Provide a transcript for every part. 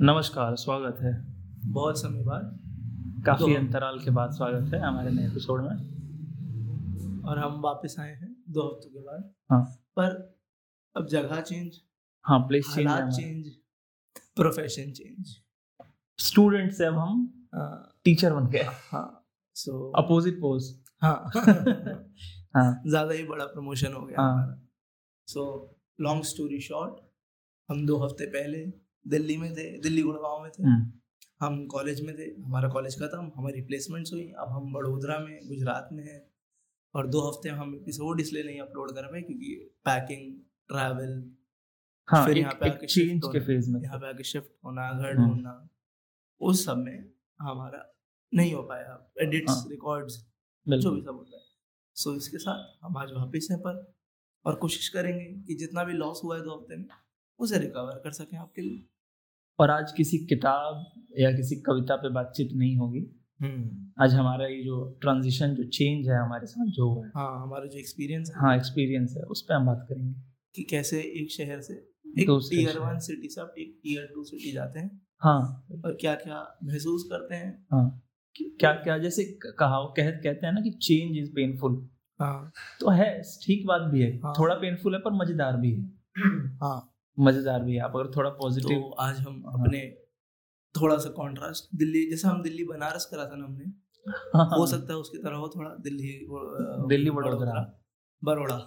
नमस्कार स्वागत है। बहुत समय बाद। काफ़ी तो- अंतराल के बाद स्वागत है हमारे नए एपिसोड में। और हम वापस आए हैं दो हफ्तों के बाद। हाँ। पर अब जगह चेंज हाँ please change change profession change student से अब हम टीचर बन गए। हाँ सो अपोजिट पोज हाँ। हाँ। ज़्यादा ही बड़ा प्रमोशन हो गया हाँ। सो लॉन्ग स्टोरी शॉर्ट हम दो हफ़्ते पहले दिल्ली में थे दिल्ली गुड़गांव में थे। हम्म, हम कॉलेज में थे हमारा कॉलेज खत्म हमारी प्लेसमेंट्स हुई। अब हम बड़ोदरा में गुजरात में हैं। और दो हफ़्ते हम एपिसोड इसलिए नहीं अपलोड कर पाए क्योंकि पैकिंग ट्रैवल हाँ फिर यहाँ पे आके चेंज के फ़ेज़ में यहाँ पे आके शिफ्ट होना घर हम्म। ढूंढना उस सब में हमारा नहीं हो पाया। एडिट्स हाँ। रिकॉर्ड्स जो भी सब होता है। सो इसके साथ हम आज वापस हैं पर और कोशिश करेंगे कि जितना भी लॉस हुआ है दो हफ़्ते में उसे रिकवर कर सकें आपके लिए। और आज किसी किताब या किसी कविता पे बातचीत नहीं होगी। आज हमारा ये जो ट्रांजिशन जो चेंज है हमारे साथ जो हुआ है। हाँ हमारा जो एक्सपीरियंस हाँ। एक्सपीरियंस है उस पर हम बात करेंगे। कि कैसे एक शहर से एक टीयर वन सिटी से आप एक टीयर टू सिटी जाते हैं। हाँ। और क्या क्या महसूस करते हैं। हाँ। क्या क्या जैसे कहा कह, कहते हैं ना कि चेंज इज़ पेनफुल हाँ। तो है ठीक बात भी है। हाँ। थोड़ा पेनफुल है पर मज़ेदार भी है। हाँ। मज़ेदार भी है। आप अगर थोड़ा पॉजिटिव तो आज हम अपने थोड़ा सा कॉन्ट्रास्ट दिल्ली जैसे हम दिल्ली बनारस करा था ना हमने हो सकता है उसकी तरह हो थोड़ा दिल्ली दिल्ली बड़ोदरा। बड़ोड़ा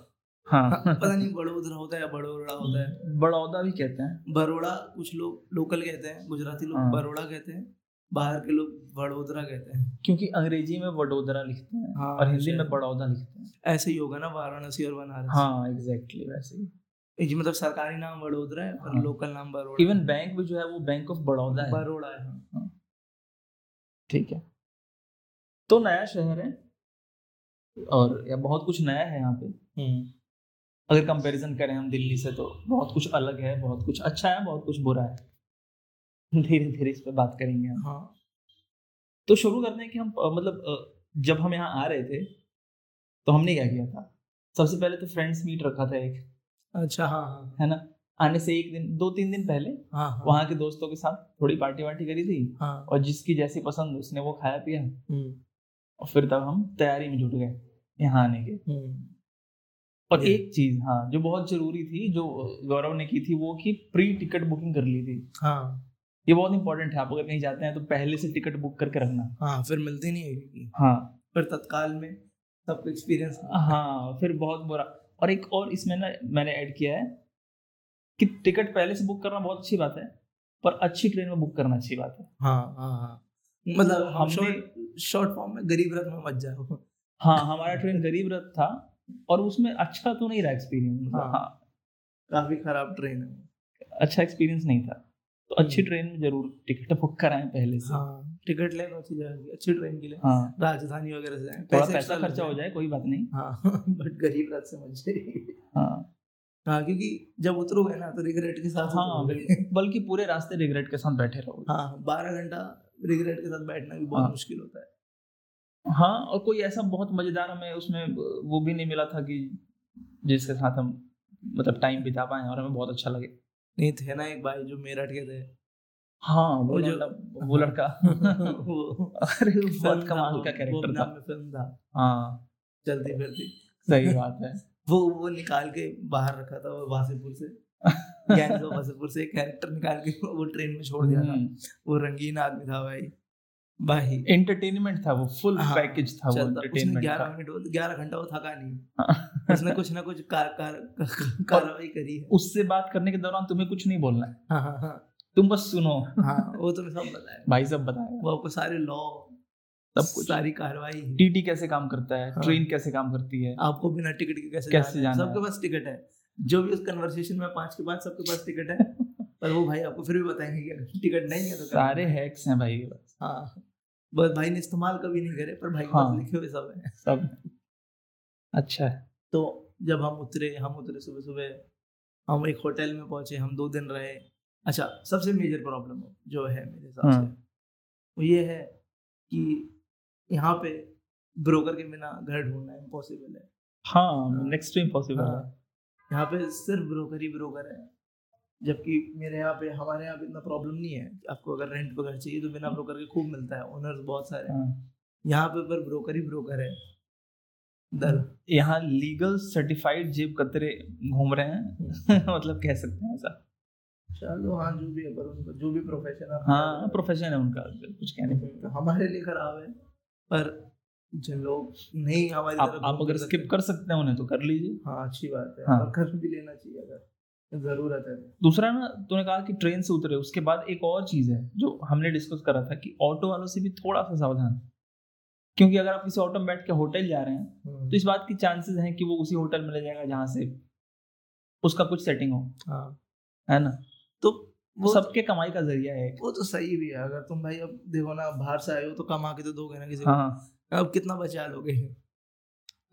हाँ। पता नहीं बड़ोदरा होता है या बड़ोड़ा होता है। बड़ौदा भी कहते हैं। बरोड़ा कुछ लोग लोकल कहते हैं गुजराती लोग हाँ। बरोड़ा कहते हैं बाहर के लोग बड़ोदरा कहते हैं। क्योंकि अंग्रेज़ी में वडोदरा लिखते हैं हाँ, और हिंदी में बड़ौदा लिखते हैं। ऐसे ही होगा ना वाराणसी और बनारस। हाँ एग्जैक्टली वैसे ही। जी मतलब सरकारी नाम बड़ोदरा है पर हाँ। लोकल नाम बरोड़ा इवन बैंक भी जो है वो बैंक ऑफ़ बड़ौदा है। बरोड़ा है हाँ। ठीक है। तो नया शहर है और या बहुत कुछ नया है यहाँ पे। अगर कंपैरिजन करें हम दिल्ली से तो बहुत कुछ अलग है बहुत कुछ अच्छा है बहुत कुछ बुरा है। धीरे धीरे इस पर बात करेंगे हम। हाँ। तो शुरू करते हैं कि हम मतलब जब हम यहाँ आ रहे थे तो हमने क्या किया था? सबसे पहले तो फ्रेंड्स मीट रखा था एक। अच्छा हाँ हाँ है। ना? आने से एक दिन दो तीन दिन पहले हाँ हाँ। वहाँ के दोस्तों के साथ थोड़ी पार्टी वार्टी करी थी हाँ। और जिसकी जैसी पसंद उसने वो खाया पिया। हम्म, और फिर तब हम तैयारी में जुट गए यहाँ आने के। हम्म, और एक चीज़ हाँ जो बहुत ज़रूरी थी जो गौरव ने की थी वो की प्री टिकट बुकिंग कर ली थी। हाँ। ये बहुत इंपॉर्टेंट है आप अगर कहीं जाते हैं तो पहले से टिकट बुक करके रखना। हाँ फिर मिलती नहीं है हाँ। फिर तत्काल में सबको एक्सपीरियंस हाँ फिर बहुत बुरा और एक और इसमें ना मैंने ऐड किया है कि टिकट पहले से बुक करना बहुत अच्छी बात है पर अच्छी ट्रेन में बुक करना अच्छी बात है। हाँ हाँ हाँ। मतलब हम हमने- शॉर्ट फॉर्म में गरीब रथ में मत जाओ। हाँ हमारा ट्रेन गरीब रथ था और उसमें अच्छा तो नहीं रहा एक्सपीरियंस हाँ। हाँ। काफ़ी खराब ट्रेन है। अच्छा एक्सपीरियंस नहीं था। तो अच्छी हम्म। ट्रेन में ज़रूर टिकट बुक कराएँ पहले से। हाँ। टिकट ले अच्छी जगह की अच्छी ट्रेन के लिए हाँ। राजधानी वगैरह से जाएँ। पैसे पैसा खर्चा हो जाए कोई बात नहीं। हाँ बट गरीब रथ से मत हाँ। हाँ क्योंकि जब उतरोगे ना तो रिग्रेट के साथ हाँ बल्कि पूरे रास्ते रिग्रेट के साथ बैठे रहोगे। हाँ बारह घंटा रिग्रेट के साथ बैठना भी बहुत हाँ। मुश्किल होता है। हाँ और कोई ऐसा बहुत मज़ेदार हमें उसमें वो भी नहीं मिला था कि जिसके साथ हम मतलब टाइम बिता पाए और हमें बहुत अच्छा लगे। नहीं थे ना एक भाई जो मेरठ के थे। हाँ वो जो- मतलब वो लड़का वो अरे बहुत कमाल का कैरेक्टर था फ़िल्म था हाँ चलती फिरती सही बात है वो वो निकाल के बाहर रखा था वो वासेपुर से ज्ञान से वासेपुर से कैरेक्टर निकाल के वो ट्रेन में छोड़ दिया था हम्म, वो रंगीन आदमी था भाई भाई एंटरटेनमेंट था वो फुल हाँ, पैकेज था वो एंटरटेनमेंट ग्यारह मिनट ग्यारह घंटा वो थका नहीं हाँ। उसने कुछ ना कुछ कार कार कार्रवाई करी है उससे बात करने के दौरान तुम्हें कुछ नहीं बोलना है हाँ हाँ हाँ तुम बस सुनो। हाँ वो तुम्हें सब बताया। भाई सब बताया। वो आपको सारे लॉ सब कुछ। सारी कार्रवाई। टीटी कैसे काम करता है? हाँ। ट्रेन कैसे काम करती है? आपको बिना टिकट के कैसे कैसे जाना जाना सबके पास टिकट है। जो भी उस कन्वर्सेशन में पाँच के बाद सबके पास टिकट है। पर वो भाई आपको फिर भी बताएँगे कि टिकट नहीं है तो सारे हैक्स हैं भाई। बस हाँ। बस भाई ने इस्तेमाल कभी नहीं करे पर भाई के हाँ। पास लिखे हुए सब है। सब। अच्छा। है तो जब हम उतरे हम उतरे सुबह सुबह हम एक होटल में पहुँचे हम दो दिन रहे। अच्छा सबसे मेजर प्रॉब्लम जो है मेरे हिसाब से हाँ। वो ये है कि यहाँ पे ब्रोकर के बिना घर ढूंढना इम्पॉसिबल है। हाँ नेक्स्ट टू इम्पॉसिबल है। हाँ, यहाँ पे सिर्फ़ ब्रोकर ही ब्रोकर है जबकि मेरे यहाँ पे हमारे यहाँ पे इतना प्रॉब्लम नहीं है आपको अगर रेंट पे घर चाहिए तो बिना ब्रोकर के खूब मिलता है ओनर्स बहुत सारे हाँ। यहाँ पे पर ब्रोकर ही ब्रोकर है। दर यहाँ लीगल सर्टिफाइड जेब कतरे घूम रहे हैं। मतलब कह सकते हैं ऐसा। चलो हाँ जो भी है पर उनका जो भी प्रोफेशन है हाँ प्रोफेशन है उनका कुछ कहने तो हमारे लिए खराब है पर जिन लोग नहीं हमारी आप, आप अगर स्किप कर सकते हैं उन्हें तो कर लीजिए। हाँ अच्छी बात है हाँ। भी लेना चाहिए अगर ज़रूरत है दूसरा ना तूने कहा कि ट्रेन से उतरे उसके बाद एक और चीज़ है जो हमने डिस्कस करा था कि ऑटो वालों से भी थोड़ा सा सावधान। क्योंकि अगर आप किसी ऑटो में बैठ के होटल जा रहे हैं हम्म। तो इस बात की चांसेस हैं कि वो उसी होटल में ले जाएगा जहाँ से उसका कुछ सेटिंग हो। हाँ। है ना? तो वो सबके कमाई का ज़रिया है वो तो सही भी है अगर तुम भाई अब देखो ना बाहर से आए हो तो कमा के तो दोगे ना किसी हाँ। अब कितना बचा लोगे?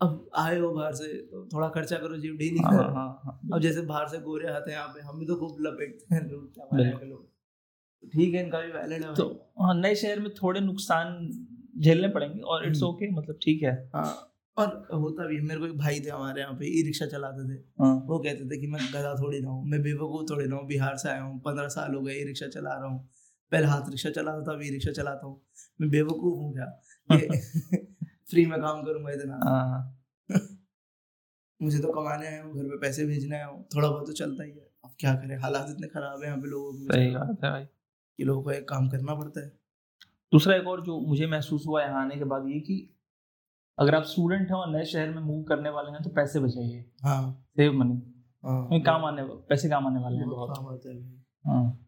अब आए हो बाहर से तो थोड़ा खर्चा करो जी डेली हाँ, हाँ, हाँ, अब जैसे बाहर से गोरे आते हैं यहाँ पे हम भी तो खूब लपेटते हैं लोग तो ठीक है इनका भी वैलिड है तो हाँ नए शहर में थोड़े नुकसान झेलने पड़ेंगे और इट्स ओके हम्म। मतलब ठीक है। हाँ। और होता भी है। मेरे को एक भाई थे हमारे यहाँ पे ई रिक्शा चलाते थे। हाँ। वो कहते थे कि मैं गधा थोड़ी ना हूँ मैं बेवकूफ़ थोड़ी ना हूँ बिहार से आया हूँ पंद्रह साल हो गए ई रिक्शा चला रहा हूँ। पहले हाथ रिक्शा चलाता था अभी ई रिक्शा चलाता हूँ। मैं बेवकूफ़ हूँ क्या? फ्री में काम करूँगा इतना। हाँ। मुझे तो कमाने आया हूँ घर पे पैसे भेजने आया हूँ थोड़ा बहुत तो चलता ही है। अब क्या करें? हालात इतने खराब है यहाँ पे लोगों के सही बात है भाई। कि लोगों को एक काम करना पड़ता है। दूसरा एक और जो मुझे महसूस हुआ यहाँ आने के बाद ये कि अगर आप स्टूडेंट हैं और नए शहर में मूव करने वाले हैं तो पैसे बचाइए। हाँ। सेव मनी हाँ। काम आने पैसे काम आने वाले हैं। बहुत काम हाँ।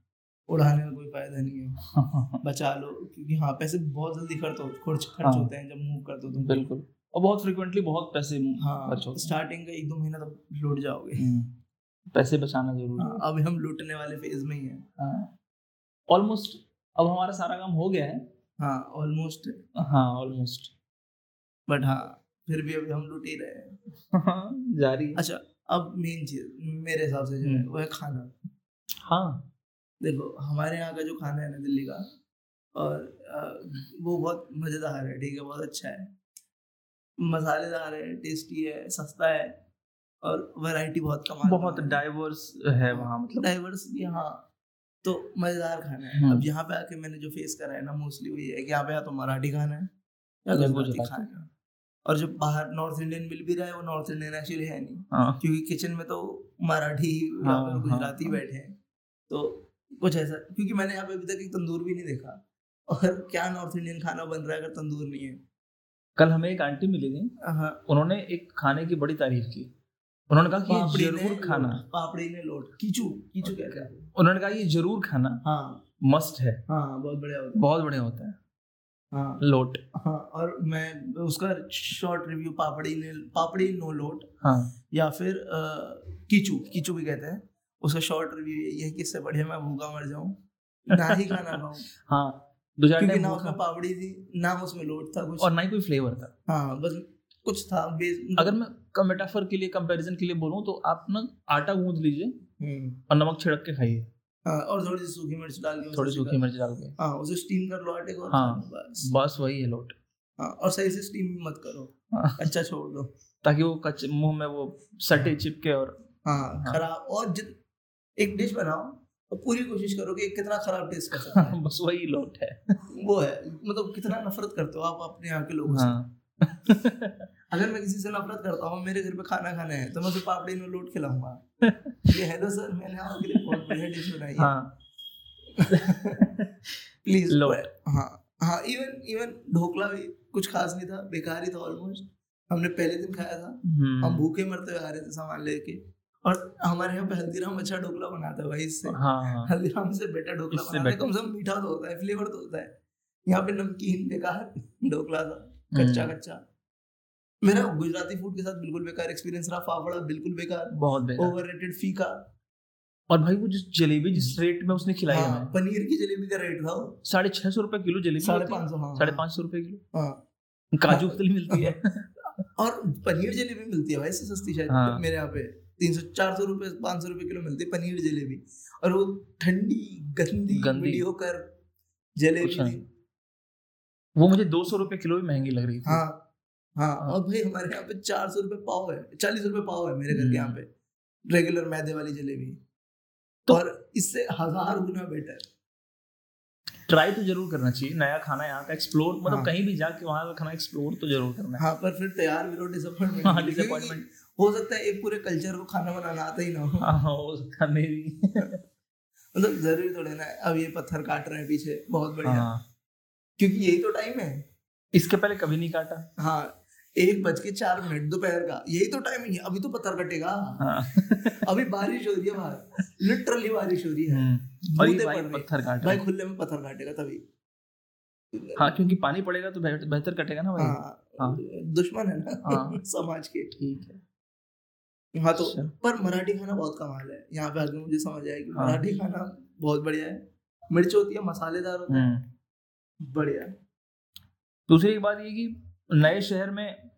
उड़ाने का कोई फ़ायदा नहीं है। बचा लो क्योंकि हाँ पैसे बहुत जल्दी खर्च हो खर्च खर्च हाँ, होते हैं जब मूव करते हो तुम। बिल्कुल। और बहुत फ्रिक्वेंटली बहुत पैसे हाँ स्टार्टिंग का एक दो महीना तब लुट जाओगे। हम्म, पैसे बचाना ज़रूरी हाँ, अभी हम लूटने वाले फ़ेज़ में ही हैं। ऑलमोस्ट हाँ। अब हमारा सारा काम हो गया है। हाँ ऑलमोस्ट हाँ ऑलमोस्ट बट हाँ। फिर भी अभी हम लूट ही रहे हैं। जारी अच्छा अब मेन चीज़ मेरे हिसाब से जो है हम्म। वो है खाना। हाँ। देखो हमारे यहाँ का जो खाना है ना दिल्ली का और वो बहुत मज़ेदार है ठीक है बहुत अच्छा है। मसालेदार है टेस्टी है सस्ता है और वैरायटी बहुत कम बहुत डाइवर्स है वहाँ मतलब। डाइवर्स भी हाँ। तो मज़ेदार खाना है। अब हम्म। यहाँ पे आके मैंने जो फेस करा है ना मोस्टली वही है कि यहाँ पे या तो मराठी खाना है या गुजराती खाना है। और जो बाहर नॉर्थ इंडियन मिल भी रहा है वो नॉर्थ इंडियन एक्चुअली है नहीं। हाँ। क्योंकि किचन में तो मराठी हाँ, हाँ, गुजराती बैठे हैं। तो कुछ ऐसा क्योंकि मैंने यहाँ पे अभी तक एक तंदूर भी नहीं देखा। और क्या नॉर्थ इंडियन खाना बन रहा है अगर तंदूर नहीं है? कल हमें एक आंटी मिली थी। उन्होंने एक खाने की बड़ी तारीफ़ की। उन्होंने कहा कि ये ज़रूर खाना। पापड़ी ने लोट। कीचू कीचू कहते हैं। उन्होंने कहा ये ज़रूर खाना। हाँ। मस्ट है। हाँ बहुत बढ़िया होता है। बहुत बढ़िया होता है। हाँ। लोट। हाँ और मैं उसका शॉर्ट रिव्यू पापड़ी ने पापड़ी नो लोट हाँ। या फिर कीचू कीचू भी कहते हैं। उसका शॉर्ट रिव्यू यही है कि इससे बढ़िया मैं भूखा मर जाऊँ ना ही खाना खाऊं। हाँ क्योंकि ना उसमें पापड़ी थी ना उसमें लोट था कुछ। और ना ही कोई फ्लेवर था। हाँ बस कुछ था बेस अगर मैं मेटाफर के लिए कंपैरिजन के लिए बोलूँ तो आप ना आटा गूंद लीजिए हम्म। और नमक छिड़क के खाइए। और थोड़ी सी सूखी मिर्च डाल के थोड़ी सूखी मिर्च डाल के। हाँ उसे स्टीम कर लो आटे को हाँ बस। बस वही है लोट। हाँ और सही से स्टीम मत करो हाँ, अच्छा छोड़ दो। ताकि वो कच्चे मुँह में वो सटे चिपके और हाँ, हाँ। खराब और जित एक डिश बनाओ और पूरी कोशिश करो कि कितना खराब टेस्ट कर सकता है। बस वही लोट है। वो है मतलब कितना नफरत करते हो आप अपने यहाँ के लोगों हाँ. से अगर मैं किसी से नफरत करता हूँ मेरे घर पे खाना खाना है तो मैं उसे पापड़ी में लोट खिलाऊँगा ये हेलो सर मैंने आपके लिए बहुत बढ़िया डिश बनाई है। हाँ. प्लीज़ लोट हाँ हाँ इवन इवन ढोकला भी कुछ खास नहीं था बेकार ही था ऑलमोस्ट हमने पहले दिन खाया था। हम्म। हम भूखे मरते हुए आ रहे थे सामान लेके। और हमारे यहाँ पे हल्दीराम अच्छा ढोकला बनाता है भाई इससे। हाँ, हाँ। हल्दीराम से बेटर ढोकला बनाता है। कम से कम मीठा तो होता है फ्लेवर तो होता है। यहाँ पे नमकीन बेकार ढोकला था कच्चा। कच्चा मेरा गुजराती फ़ूड के साथ बिल्कुल बेकार एक्सपीरियंस रहा फाफड़ा बिल्कुल बेकार बहुत बेकार। ओवररेटेड फीका। और भाई वो जिस जलेबी जिस रेट में उसने खिलाई हाँ, हमें। पनीर की जलेबी का रेट था साढ़े छह सौ रुपए किलो जलेबी साढ़े पाँच सौ हाँ, साढ़े पाँच सौ रुपए किलो। हाँ। काजू कतली मिलती है। और पनीर जलेबी मिलती है भाई सस्ती शायद हाँ। मेरे यहाँ पे। तीन सौ चार सौ रुपए पाँच सौ रुपए किलो मिलती है पनीर जलेबी। और वो ठंडी गंदी गंदी। होकर जलेबी। वो मुझे दो सौ रुपए किलो भी महँगी लग रही थी। हाँ। हाँ और भाई हमारे यहाँ पे चार सौ रुपए पाव है चालीस रुपए पाव है मेरे घर के यहाँ हम्म। पे रेगुलर मैदे वाली जलेबी। तो और इससे हज़ार गुना बेटर ट्राई तो ज़रूर करना चाहिए नया खाना यहाँ का एक्सप्लोर मतलब हाँ. कहीं भी जाके वहाँ का खाना एक्सप्लोर तो ज़रूर करना है। हाँ पर फिर तैयार भी डिसअपॉइंटमेंट हाँ डिसअपॉइंटमेंट हो सकता है एक पूरे कल्चर को खाना बनाना आता ही ना हो। हाँ हो सकता है मेरी मतलब ज़रूरी थोड़े ना अब ये पत्थर काट रहे हैं पीछे बहुत बढ़िया। हाँ. क्योंकि यही तो टाइम है। इसके पहले कभी नहीं काटा। हाँ एक बज के चार मिनट दोपहर का। यही तो टाइम है अभी तो पत्थर कटेगा। हाँ। अभी बारिश हो रही है बाहर। लिटरली बारिश हो रही है। हम्म। भाई पत्थर काट भाई खुले में पत्थर काटेगा तभी। हाँ क्योंकि पानी पड़ेगा तो बेहतर कटेगा ना भाई। हाँ, हाँ। दुश्मन है ना हाँ, समाज के। ठीक है। हाँ तो अच्छा। पर मराठी खाना बहुत कमाल है। यहाँ पे आगे मुझे समझ आया कि। मराठी खाना बहुत बढ़िया है। मिर्च होती है मसालेदार होता है। हम्म। बढ़िया। दूसरी बात ये कि नए शहर में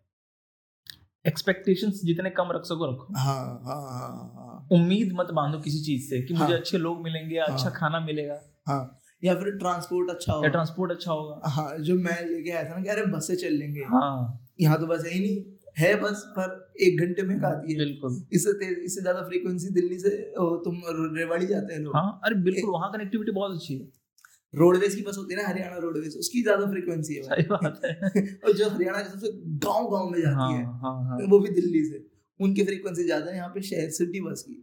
एक्सपेक्टेशंस जितने कम रख सको रखो। हाँ, हाँ, हाँ, हाँ. उम्मीद मत बांधो किसी चीज़ से कि मुझे हाँ, अच्छे लोग मिलेंगे हाँ, अच्छा खाना मिलेगा। हाँ। या फिर ट्रांसपोर्ट अच्छा होगा। ट्रांसपोर्ट अच्छा होगा। हाँ जो मैं लेके आया था ना कि अरे बस से चल लेंगे। हाँ। यहाँ तो बस है ही नहीं। है बस पर एक घंटे में आती है। बिल्कुल। इससे तेज इससे ज़्यादा फ्रीक्वेंसी दिल्ली से तुम रेवाड़ी जाते हैं लोग। हाँ अरे बिल्कुल वहाँ कनेक्टिविटी बहुत अच्छी है। रोडवेज़ की बस होती है ना हरियाणा रोडवेज़ उसकी ज़्यादा फ्रीक्वेंसी है सही बात है। और जो हरियाणा के सबसे गाँव गाँव में जाती हाँ, है हाँ, हाँ. वो भी दिल्ली से। उनकी फ्रीक्वेंसी ज़्यादा है यहाँ पे शहर सिटी बस की।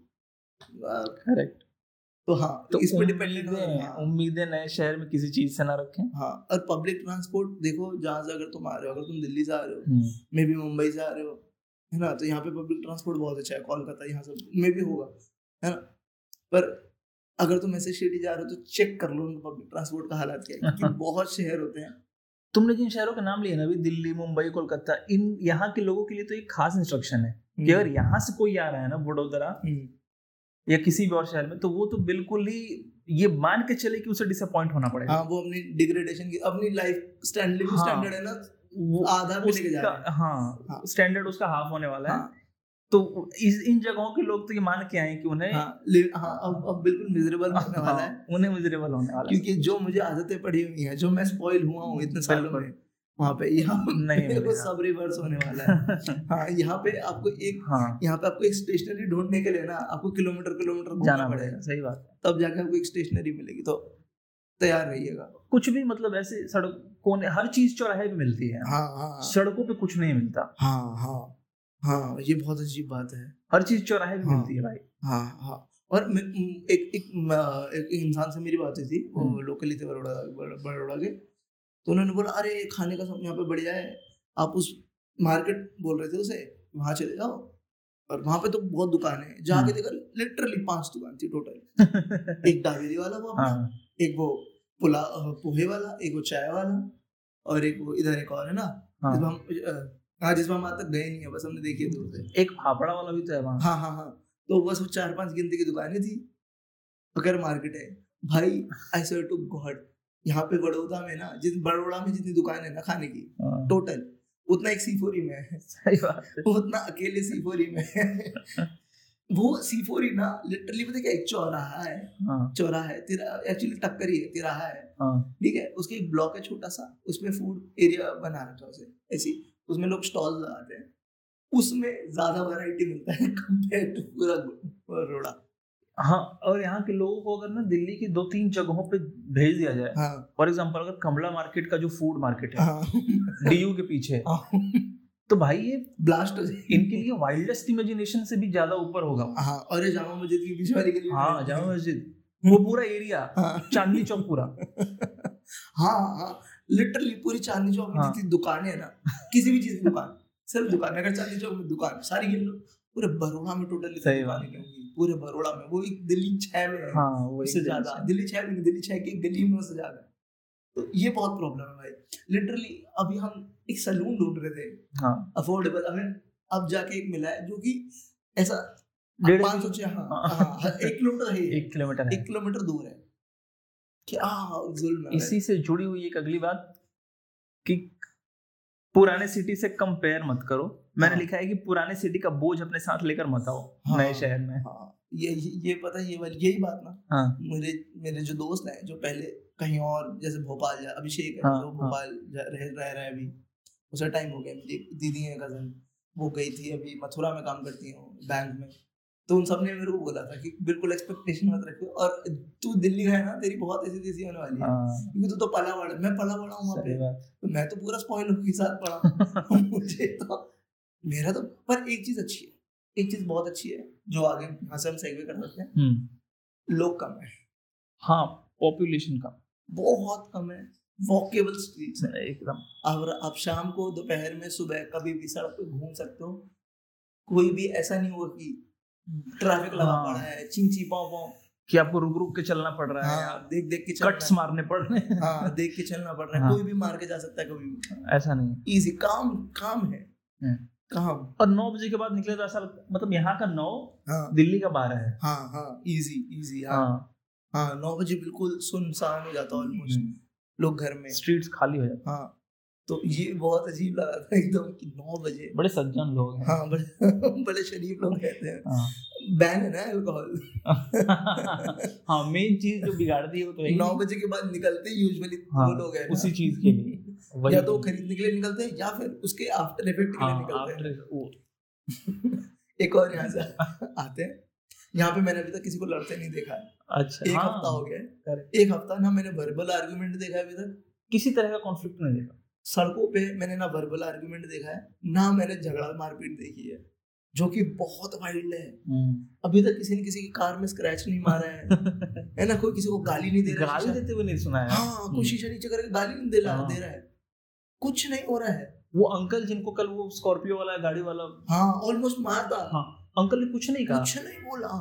करेक्ट तो हाँ तो इस पे डिपेंडेंट है उम्मीदें नए शहर में किसी चीज़ से ना रखें। हाँ और पब्लिक ट्रांसपोर्ट देखो जहाँ से अगर तुम आ रहे हो अगर तुम दिल्ली से आ रहे हो मे हम्म। भी मुंबई से आ रहे हो है ना तो यहाँ पे पब्लिक ट्रांसपोर्ट बहुत अच्छा है कोलकाता यहाँ सब में भी होगा है ना। पर अगर तुम ऐसे सिटी जा रहे हो तो चेक कर लो उनका पब्लिक ट्रांसपोर्ट का हालात क्या है क्योंकि बहुत शहर होते हैं तुमने जिन शहरों के नाम लिए ना अभी दिल्ली मुंबई कोलकाता इन यहाँ के लोगों के लिए तो एक खास इंस्ट्रक्शन है कि अगर हम्म। यहाँ से कोई आ रहा है ना वडोदरा हम्म। या किसी भी और शहर में तो वो तो बिल्कुल ही ये मान के चले कि उसे डिसअपॉइंट होना पड़ेगा हाँ वो अपनी डिग्रेडेशन की अपनी लाइफ स्टैंडर्ड हाँ, स्टैंडर्ड है ना वो आधा भी लेके जा रहा है हाँ स्टैंडर्ड हाँ। उसका हाफ़ होने वाला है हाँ, तो इस इन जगहों के लोग तो ये मान के आए कि उन्हें हाँ, हाँ अब अब बिल्कुल मिजरेबल होने हाँ, वाला है। उन्हें मिजरेबल होने वाला क्योंकि जो मुझे आदतें पड़ी हुई हैं जो मैं स्पॉइल हुआ हूँ इतने सालों में वहाँ पे यहाँ नहीं सब रिवर्स होने वाला है। हाँ यहाँ पे आपको एक हाँ। यहाँ पे आपको एक स्टेशनरी ढूँढने के लिए ना आपको किलोमीटर किलोमीटर जाना पड़ेगा सही बात तब जाके आपको एक स्टेशनरी मिलेगी तो तैयार रहिएगा। कुछ भी मतलब ऐसे सड़क कोने हर चीज़ चौराहे पे मिलती है। हाँ हाँ। सड़कों पे कुछ नहीं मिलता। हाँ हाँ। हाँ ये बहुत अजीब बात है। हर चीज़ चौराहे पे हाँ, मिलती है भाई। हाँ हाँ। और एक एक एक इंसान से मेरी बात हुई थी वो लोकली थे बड़ोड़ा बड़ोड़ा के। तो उन्होंने बोला अरे खाने का सब यहाँ पे बढ़िया है। आप उस मार्केट बोल रहे थे उसे वहाँ चले जाओ। और वहाँ पे तो बहुत दुकान है। जाके हम्म। देखा लिटरली पाँच दुकान थी टोटल एक डावेरी वाला वो अपना हाँ। एक वो पुला पोहे वाला एक वो चाय वाला और एक वो इधर एक और है ना हाँ। हम हाँ जिस वहाँ तक गए नहीं है बस हमने देखी दूर से। एक फाफड़ा वाला भी तो है वहाँ। हाँ हाँ हाँ। तो बस वो चार पाँच गिनती की दुकानें थी। अगर मार्केट है। भाई आई सर टू गॉड यहाँ पे बड़ौदा में ना जिस बड़ौदा में जितनी दुकान है ना खाने की टोटल हाँ। उतना एक सीफोरी में है। सही बात है। उतना अकेले सीफोरी में वो सीफोरी ना लिटरली पता क्या एक चौराहा है। हाँ। चौराहा है। तेरा एक्चुअली टक्कर ही है तिराहा है। हाँ। ठीक है? उसके एक ब्लॉक है छोटा सा उसमें फ़ूड एरिया बना रखा उसे। ऐसी। उसमें लोग स्टॉल लगाते हैं। उसमें ज़्यादा वैरायटी मिलता है कंपेयर टू पूरा रोड़ा हाँ और यहाँ के लोगों को अगर ना दिल्ली की दो तीन जगहों पे भेज दिया जाए फॉर हाँ। एग्ज़ाम्पल अगर कमला मार्केट का जो फ़ूड मार्केट है हाँ। डीयू के पीछे हाँ। तो भाई ये ब्लास्ट हो जाए इनके लिए वाइल्डेस्ट इमेजिनेशन से भी ज़्यादा ऊपर होगा। हाँ और जामा मस्जिद की पीछे वाली गली हाँ जामा मस्जिद। वो पूरा एरिया हाँ। चांदनी चौक पूरा। हाँ हाँ। लिटरली पूरी चांदनी चौक में जितनी दुकानें है ना किसी भी चीज़ की दुकान सिर्फ़ दुकान अगर चांदनी चौक में दुकान सारी गिन लो पूरे बरोड़ा में टोटली सही बात। है पूरे बरोड़ा में वो एक दिल्ली छह में है हाँ, उससे ज़्यादा। दिल्ली छह में दिल्ली छह की गली में उससे ज़्यादा। तो ये बहुत प्रॉब्लम है भाई। लिटरली अभी हम एक सलून ढूंढ रहे थे। हाँ। अफोर्डेबल हमें अब जाके एक मिला है जो कि ऐसा पाँच सौ हाँ, हाँ, हाँ, एक किलोमीटर है एक किलोमीटर एक किलोमीटर दूर है। क्या जुल्म इसी से जुड़ी हुई एक अगली बात कि पुराने सिटी से कंपेयर मत करो। मैंने हाँ। लिखा है कि पुराने सिटी का बोझ अपने साथ लेकर मत आओ हाँ, नए शहर में। हाँ, ये ये पता ये वाली यही बात ना। हाँ, मेरे मेरे जो दोस्त हैं जो पहले कहीं और जैसे भोपाल जा अभिषेक है हाँ, जो हाँ। भोपाल रह रह रहा है अभी। उसे टाइम हो गया दीदी है कज़न वो गई थी अभी मथुरा में काम करती हूँ बैंक में। तो उन सबने मेरे को बोला था कि बिल्कुल एक्सपेक्टेशन मत रखो और तू दिल्ली गया ना तेरी बहुत ऐसी तैसी होने वाली है। हाँ। क्योंकि तू तो पला बड़ा मैं पला बड़ा हूँ वहाँ पे। तो मैं तो पूरा स्पॉइल के साथ पढ़ा। मुझे तो मेरा तो पर एक चीज़ अच्छी है। एक चीज़ बहुत अच्छी है जो आगे यहाँ से हम सेगवे कर सकते हैं। हम्म। लोग कम है। हाँ पॉपुलेशन कम। बहुत कम है। वॉकेबल स्ट्रीट्स है। एकदम। अब आप शाम को दोपहर में सुबह कभी भी सड़क पे घूम सकते हो। कोई भी ऐसा नहीं हुआ कि ट्रैफ़िक लगा हाँ। पड़ा है। चिंची पाओ पाओ कि आपको रुक रुक के चलना पड़ रहा है हाँ, देख देख के कट्स मारने पड़ रहे हैं। हाँ, देख के चलना पड़ रहा है। हाँ, कोई भी मार के जा सकता है कभी भी। ऐसा नहीं इजी काम काम है। काम। और नौ बजे के बाद निकले तो ऐसा मतलब यहाँ का नौ हाँ, दिल्ली का बारह है। हाँ हाँ इजी इजी हाँ। हाँ। नौ बजे बिल्कुल सुनसान हो जाता ऑलमोस्ट हम्म। लोग घर में। स्ट्रीट्स खाली हो जाते हाँ। तो ये बहुत अजीब लगा था एकदम कि नौ बजे। बड़े सज्जन लोग हैं। हाँ बड़े बड़े शरीफ लोग कहते हैं। हाँ। बैन है ना अल्कोहल हाँ मेन चीज़ जो बिगाड़ती है वो तो नौ बजे के बाद निकलते यूजुअली हाँ, लोग हैं उसी चीज़ के लिए। या तो खरीदने के लिए निकलते हैं या फिर उसके आफ्टर इफ़ेक्ट के लिए हाँ, निकलते हैं। एक और यहाँ से आते हैं। यहाँ पे मैंने अभी तक किसी को लड़ते नहीं देखा। है अच्छा एक हफ़्ता हो गया एक हफ़्ता ना मैंने वर्बल आर्गुमेंट देखा है अभी तक। किसी तरह का कॉन्फ्लिक्ट नहीं देखा। सड़कों पे मैंने ना वर्बल आर्गुमेंट देखा है ना मैंने झगड़ा मारपीट देखी है जो कि बहुत वाइल्ड है। हम्म। अभी तक किसी ने किसी की कार में स्क्रैच नहीं मारा है है ना? कोई किसी को गाली नहीं दे रहा गाली देते हुए नहीं सुना है हाँ कोई हम्म। शीशा नीचे करके गाली नहीं दे रहा। दे रहा है। कुछ नहीं हो रहा है। वो अंकल जिनको कल वो स्कॉर्पियो वाला गाड़ी वाला। हाँ ऑलमोस्ट मार था हाँ अंकल ने कुछ नहीं कहा। कुछ नहीं बोला।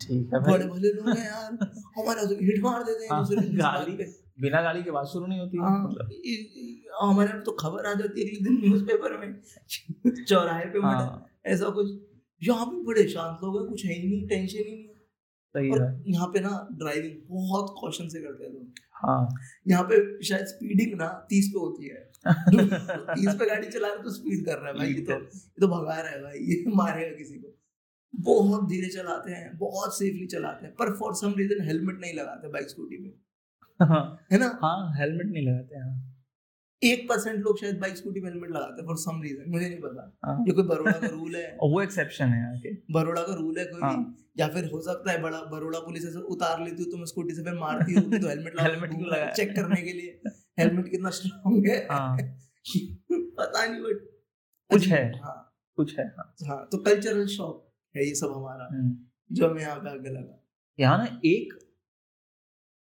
ठीक है बड़े भले लोग हैं यार। हमारे तो हिट मार देते हैं गाली। बिना गाली के बात शुरू नहीं होती हाँ, मतलब हमारे तो खबर आ जाती है अगले दिन न्यूज़पेपर में। चौराहे पे हाँ, ऐसा कुछ। यहाँ पे बड़े शांत लोग हैं कुछ है ही नहीं टेंशन ही नहीं। सही है। यहाँ पे ना ड्राइविंग बहुत कॉशन से करते हैं लोग। हाँ। यहाँ पे शायद स्पीडिंग ना तीस पे होती है। तीस पे गाड़ी चला रहे तो स्पीड कर रहा है भाई ये तो ये तो भगा रहा है भाई ये मारेगा किसी को। बहुत धीरे चलाते हैं बहुत सेफली चलाते हैं पर फॉर सम रीजन हेलमेट नहीं लगाते बाइक स्कूटी में हाँ। है ना? हाँ हेलमेट नहीं लगाते हाँ। एक परसेंट लोग शायद बाइक स्कूटी में हेलमेट लगाते हैं फॉर सम रीजन मुझे नहीं पता। हाँ. ये कोई बरोड़ा का रूल है? वो एक्सेप्शन है आके बरोड़ा का रूल है कोई हाँ. या फिर हो सकता है बड़ा बरोड़ा पुलिस ऐसे उतार लेती हो तुम स्कूटी से फिर मारती हो तो हेलमेट हेलमेट क्यों लगा। चेक करने के लिए। हेलमेट कितना स्ट्रांग है। हाँ. पता नहीं बट कुछ है। हाँ। कुछ है हाँ। हाँ तो कल्चरल शॉक है ये सब हमारा हम्म। जो हमें यहाँ पे आगे लगा। यहाँ ना एक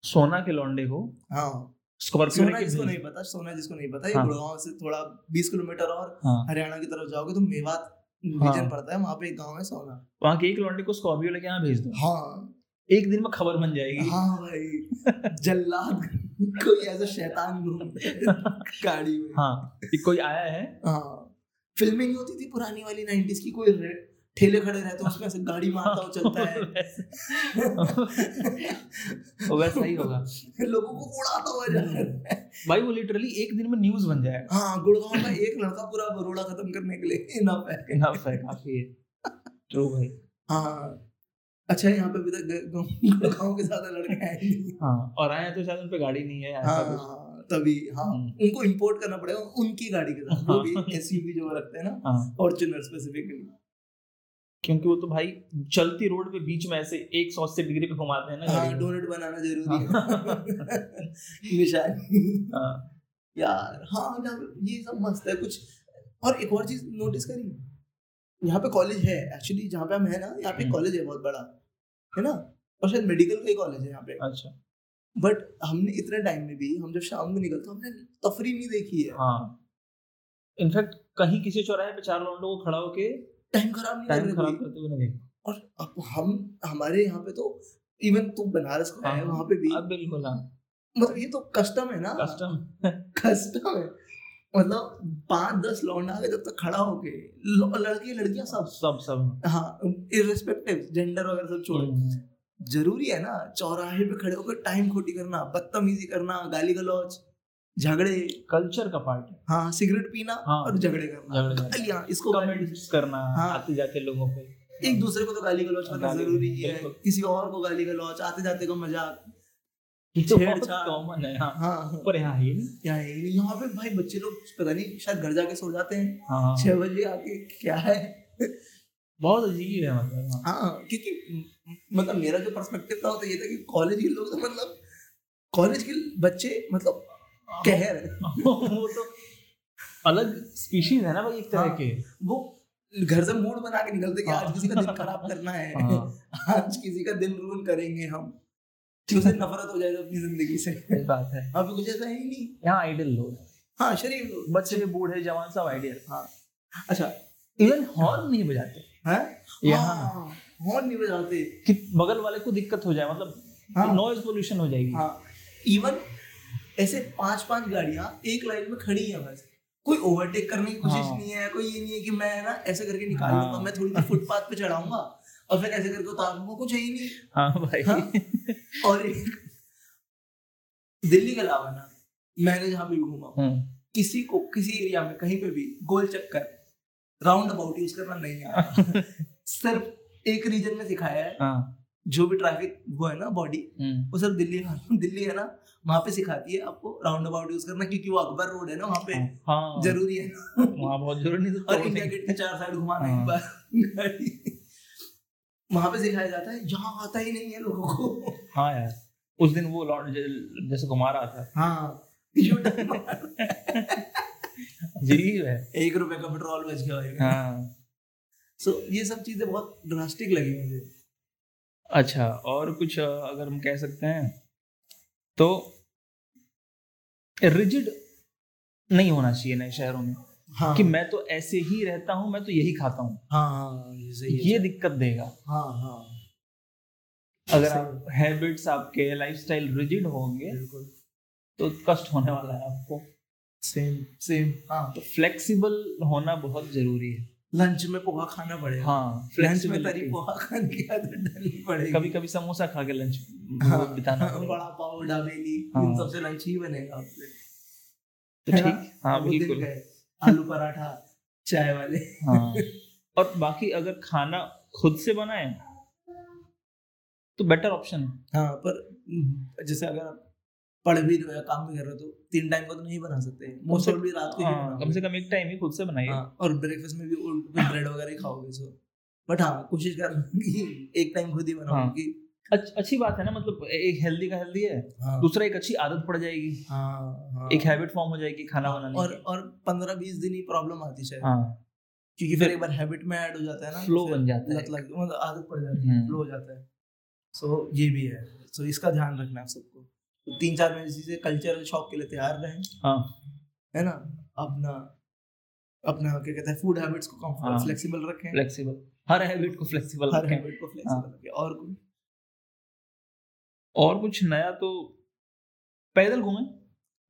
सोना के लौंडे को हाँ। स्कॉर्पियो सोना जिसको नहीं पता सोना जिसको नहीं पता ये हाँ। गुड़गांव से थोड़ा 20 किलोमीटर और हाँ। हरियाणा की तरफ़ जाओगे तो मेवात रीजन हाँ। पड़ता है वहाँ पे एक गाँव है सोना। वहाँ के एक लौंडे को स्कॉर्पियो लेके यहाँ भेज दो। हाँ। एक दिन में खबर बन जाएगी। हाँ भाई। जल्लाद कोई ऐसा शैतान गाड़ी में। हाँ कोई आया है? हाँ। फ़िल्में नहीं होती थी पुरानी वाली नाइनटीज की कोई ठेले खड़े रहते हैं उसमें से गाड़ी मारता हुआ चलता है। वो वैसा ही होगा। लोगों को उड़ाता हुआ जा रहा है। भाई वो लिटरली एक दिन में न्यूज़ बन जाएगा। हाँ गुड़गांव का एक लड़का पूरा बरोड़ा खत्म करने के लिए इनफ है। इनफ है काफ़ी है। ट्रू भाई। हाँ। अच्छा यहाँ पे अभी तक गुड़गांव के ज़्यादा लड़के आए हाँ और आए तो शायद उन पे गाड़ी नहीं है हाँ, हाँ तभी हाँ। हम्म। उनको इम्पोर्ट करना पड़ेगा उनकी गाड़ी के साथ वो भी एसयूवी जो रखते हैं ना फॉर्च्यूनर हाँ। स्पेसिफिकली क्योंकि वो तो भाई चलती रोड पे बीच में ऐसे एक सौ अस्सी डिग्री पे घुमाते हैं ना हाँ, डोनेट बनाना ज़रूरी है। निशानी। हाँ। यार हाँ ये सब मस्त है कुछ और एक और चीज़ नोटिस करी? यहाँ पे कॉलेज है एक्चुअली जहाँ पे हम है ना यहाँ पे कॉलेज हम्म। है बहुत बड़ा है ना? और शायद मेडिकल का ही कॉलेज है यहाँ पे। अच्छा। बट हमने इतने टाइम में भी हम जब शाम में निकलते हमने तफरी नहीं देखी है। हाँ। इनफैक्ट कहीं किसी चौराहे पे चार लोगों को खड़ा होके टाइम खराब नहीं टाइम खराब करते हुए नहीं। और अब हम हमारे यहाँ पे तो इवन तू बनारस को है हाँ, वहाँ पे भी अब बिल्कुल हाँ। मतलब ये तो कस्टम है ना? कस्टम कस्टम है। मतलब पाँच दस लौंड आ गए जब तक खड़ा होके लड़के लड़कियाँ सब। सब सब। हाँ इरेस्पेक्टिव जेंडर वगैरह सब छोड़। हम्म, हम्म। ज़रूरी है ना चौराहे पे खड़े होकर टाइम खोटी करना बदतमीजी करना गाली गलौज झगड़े कल्चर का पार्ट है। हाँ सिगरेट पीना हाँ, और झगड़े करना। झगड़े इसको कमेंट्स करना हाँ, आते जाते लोगों पे। एक दूसरे को तो गाली गलौज करना ज़रूरी है किसी और को गाली गलौज आते जाते का मज़ाक। कॉमन है। हाँ, हाँ, पर यहाँ है यहाँ है यहाँ पे भाई बच्चे लोग पता नहीं शायद घर जाके सो जाते हैं। हाँ, छह बजे आके क्या है? बहुत अजीब है मतलब हाँ, क्योंकि मतलब मेरा जो पर्सपेक्टिव था तो ये था कि कॉलेज के लोग तो मतलब कॉलेज के बच्चे मतलब कहर है। वो तो अलग स्पीशीज है ना भाई एक तरह हाँ, के। वो घर से मूड बना के निकलते कि आज किसी का दिन खराब करना है। हाँ। आज किसी का दिन रूल करेंगे हम। उसे नफरत हो जाएगा अपनी ज़िंदगी से। बात है। अभी कुछ ऐसा ही नहीं। यहाँ आइडियल लोग हाँ। शरीफ बच्चे के बूढ़े जवान सब आइडियल हाँ। अच्छा। इवन हॉर्न नहीं बजाते। हैं? यहाँ। हॉर्न नहीं बजाते। कि बगल वाले को दिक्कत हो जाए मतलब हाँ, नॉइज़ पोल्यूशन हो जाएगी। हाँ। इवन ऐसे पाँच पाँच गाड़ियाँ एक लाइन में खड़ी है बस कोई ओवरटेक करने की कोशिश हाँ। नहीं है कोई ये नहीं है कि मैं ना ऐसे करके निकाल हाँ। मैं थोड़ी देर फुटपाथ पे चढ़ाऊँगा और फिर ऐसे करके उतारूँगा कुछ है ही नहीं हाँ भाई हाँ? और दिल्ली के अलावा ना मैंने जहाँ भी घूमा हम्म। किसी को किसी एरिया में कहीं पे भी गोल चक्कर राउंड अबाउट यूज़ करना नहीं आता सिर्फ़ एक रीजन में सिखाया है हाँ। जो भी ट्रैफ़िक वो है ना बॉडी हम्म। वो सिर्फ़ दिल्ली दिल्ली है ना वहाँ पे सिखाती है आपको राउंड अबाउट यूज़ करना क्योंकि वो अकबर रोड है ना वहाँ पे हाँ, हाँ। ज़रूरी है। वहाँ बहुत ज़रूरी तो और इंडिया गेट के चार साइड घुमाना एक हाँ। बार। वहाँ पे सिखाया जाता है जहाँ आता ही नहीं है लोगों को। हाँ यार उस दिन वो लॉन्ड जैसे घुमा रहा था। हाँ। जी है। एक रुपए का पेट्रोल बच गया हाँ। सो so, ये सब चीज़ें बहुत ड्रास्टिक लगी मुझे। अच्छा और कुछ अगर हम कह सकते हैं तो रिजिड नहीं होना चाहिए नए शहरों में हाँ, कि मैं तो ऐसे ही रहता हूँ मैं तो यही खाता हूँ। हाँ, हाँ, ये, ये दिक्कत देगा। हाँ हाँ। अगर आप हैबिट्स आपके लाइफस्टाइल रिजिड होंगे तो कष्ट होने वाला है आपको। सेम सेम हाँ। तो फ्लेक्सिबल होना बहुत ज़रूरी है। लंच में पोहा खाना पड़ेगा। हाँ लंच में तरी पोहा खाने की आदत डालनी पड़ेगी। कभी कभी समोसा खा के लंच हाँ, बिताना हाँ, बड़ा पाव डाबेली हाँ, इन सबसे लंच ही बनेगा आपसे तो ठीक हाँ बिल्कुल। आलू पराठा चाय वाले। हाँ और बाकी अगर खाना खुद से बनाए तो बेटर ऑप्शन हाँ पर जैसे अगर आप पढ़ भी रहे हो या काम भी कर रहे हो तो तीन टाइम का तो नहीं बना सकते। मोस्ट ऑफ़ रात को ही हाँ, कम से कम एक टाइम ही खुद से बनाइए। हाँ, और ब्रेकफास्ट में भी ब्रेड वगैरह ही खाओगे सो बट हाँ कोशिश कर एक टाइम खुद ही बनाओ हाँ, अच्छी बात है ना मतलब एक हेल्दी का हेल्दी है हाँ, दूसरा एक अच्छी आदत पड़ जाएगी। हाँ, हाँ, एक हैबिट फॉर्म हो जाएगी खाना हाँ, बनाने और और पंद्रह बीस दिन ही प्रॉब्लम आती है हाँ, क्योंकि फिर एक बार हैबिट में ऐड हो जाता है ना फ्लो बन जाता है। मतलब आदत पड़ जाती है फ्लो हम्म। हो जाता है। सो ये भी है। सो इसका ध्यान रखना है सबको। तो तीन चार महीने से कल्चरल शॉक के लिए तैयार रहे। हाँ। है ना? अपना अपना क्या कहते हैं फ़ूड हैबिट्स को हाँ, फ्लेक्सिबल रखें। फ्लेक्सिबल हर हैबिट को फ्लेक्सिबल हर हैबिट को फ्लेक्सिबल हाँ, रखें। और कुछ? और कुछ नया तो पैदल घूमे।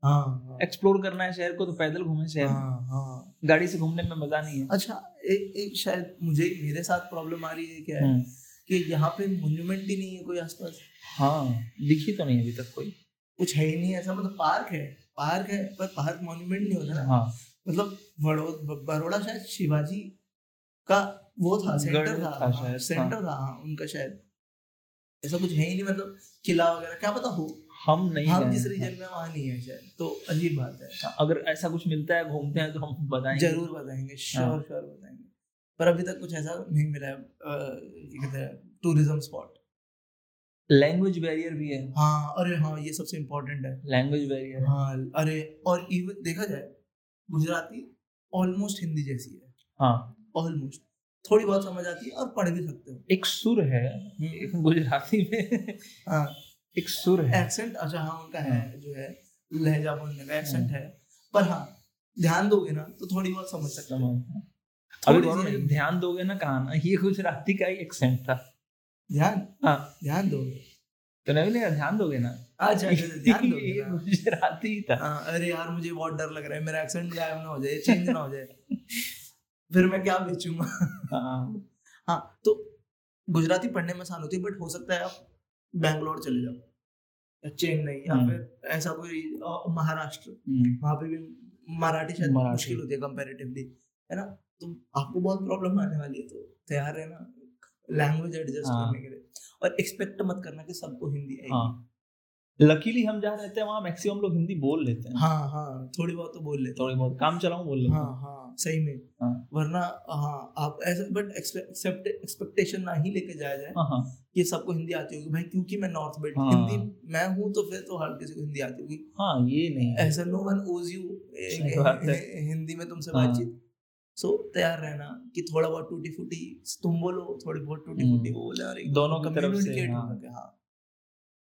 हाँ एक्सप्लोर हाँ। करना है शहर को तो पैदल घूमे शहर हाँ, हाँ. गाड़ी से घूमने में मज़ा नहीं है। अच्छा एक एक शायद मुझे मेरे साथ प्रॉब्लम आ रही है क्या? है हम्म। कि यहाँ पे मोन्यूमेंट ही नहीं है कोई आसपास? हाँ दिखी तो नहीं अभी तक कोई। कुछ है ही नहीं ऐसा मतलब पार्क है पार्क है पर पार्क मॉन्यूमेंट नहीं होता ना। हाँ। मतलब बड़ोड़ा शायद शिवाजी का वो था सेंटर था, था सेंटर हाँ। था हाँ उनका शायद। ऐसा कुछ है ही नहीं मतलब किला वगैरह क्या पता हो। हम नहीं हम जिस रीजन में वहाँ नहीं है शायद तो अजीब बात है। हाँ, अगर ऐसा कुछ मिलता है घूमते हैं तो हम बताएँगे। ज़रूर बताएँगे श्योर श्योर बताएँगे। पर अभी तक कुछ ऐसा नहीं मिला है टूरिज़्म स्पॉट लैंग्वेज बैरियर भी है। हाँ अरे हाँ ये सबसे इम्पोर्टेंट है। लैंग्वेज बैरियर हाँ। अरे और इवन देखा जाए गुजराती ऑलमोस्ट हिंदी जैसी है। हाँ। ऑलमोस्ट थोड़ी बहुत समझ आती है और पढ़ भी सकते हो। एक सुर है हम्म। गुजराती में। हाँ। एक सुर है। एक्सेंट अच्छा हाँ उनका है हाँ। जो है लहजा बोलने का एक्सेंट हाँ। है। पर हाँ ध्यान दोगे ना तो थोड़ी बहुत समझ सकते हो। अभी ध्यान दोगे ना कहा ना ये गुजराती का ही एक्सेंट था। ध्यान हाँ। ध्यान दोगे। तो नहीं नहीं ध्यान दोगे ना? अच्छा, अच्छा, अच्छा ध्यान दोगे गुजराती था। हाँ अरे यार मुझे बहुत डर लग रहा है मेरा एक्सेंट गायब ना हो जाए चेंज ना हो जाए। फिर मैं क्या बेचूँगा? हाँ। हाँ तो गुजराती पढ़ने में आसान होती है बट हो सकता है आप बैंगलोर चले जाओ। या चेन्नई या हम्म। फिर ऐसा कोई महाराष्ट्र। हम्म। वहाँ पे भी मराठी शायद मुश्किल होती है कंपैरेटिवली है ना? तो आपको बहुत प्रॉब्लम आने वाली है तो तैयार है ना लैंग्वेज एडजस्ट हाँ. करने के लिए और एक्सपेक्ट मत करना कि सबको हिंदी आएगी हाँ. लकीली हम जहाँ रहते हैं वहाँ मैक्सिमम लोग हिंदी बोल लेते हैं हाँ हाँ थोड़ी बहुत तो बोल लेते थोड़ी बहुत काम चलाऊं बोल लेते हाँ हाँ सही में हाँ। वरना हाँ आप ऐसे बट एक्सपेक्टेशन ना ही लेके जाया जाए हाँ हाँ कि सबको हिंदी आती होगी भाई क्योंकि मैं नॉर्थ बेल्ट हाँ। हिंदी मैं हूँ तो फिर तो हर किसी को हिंदी आती होगी हाँ ये नहीं ऐसा no one owes you. Hindi में तुमसे हाँ। बातचीत सो तैयार रहना कि थोड़ा बहुत टूटी फूटी तुम बोलो थोड़ी बहुत टूटी। फूटी वो बोले और एक दोनों की तरफ़ से, हाँ। हाँ।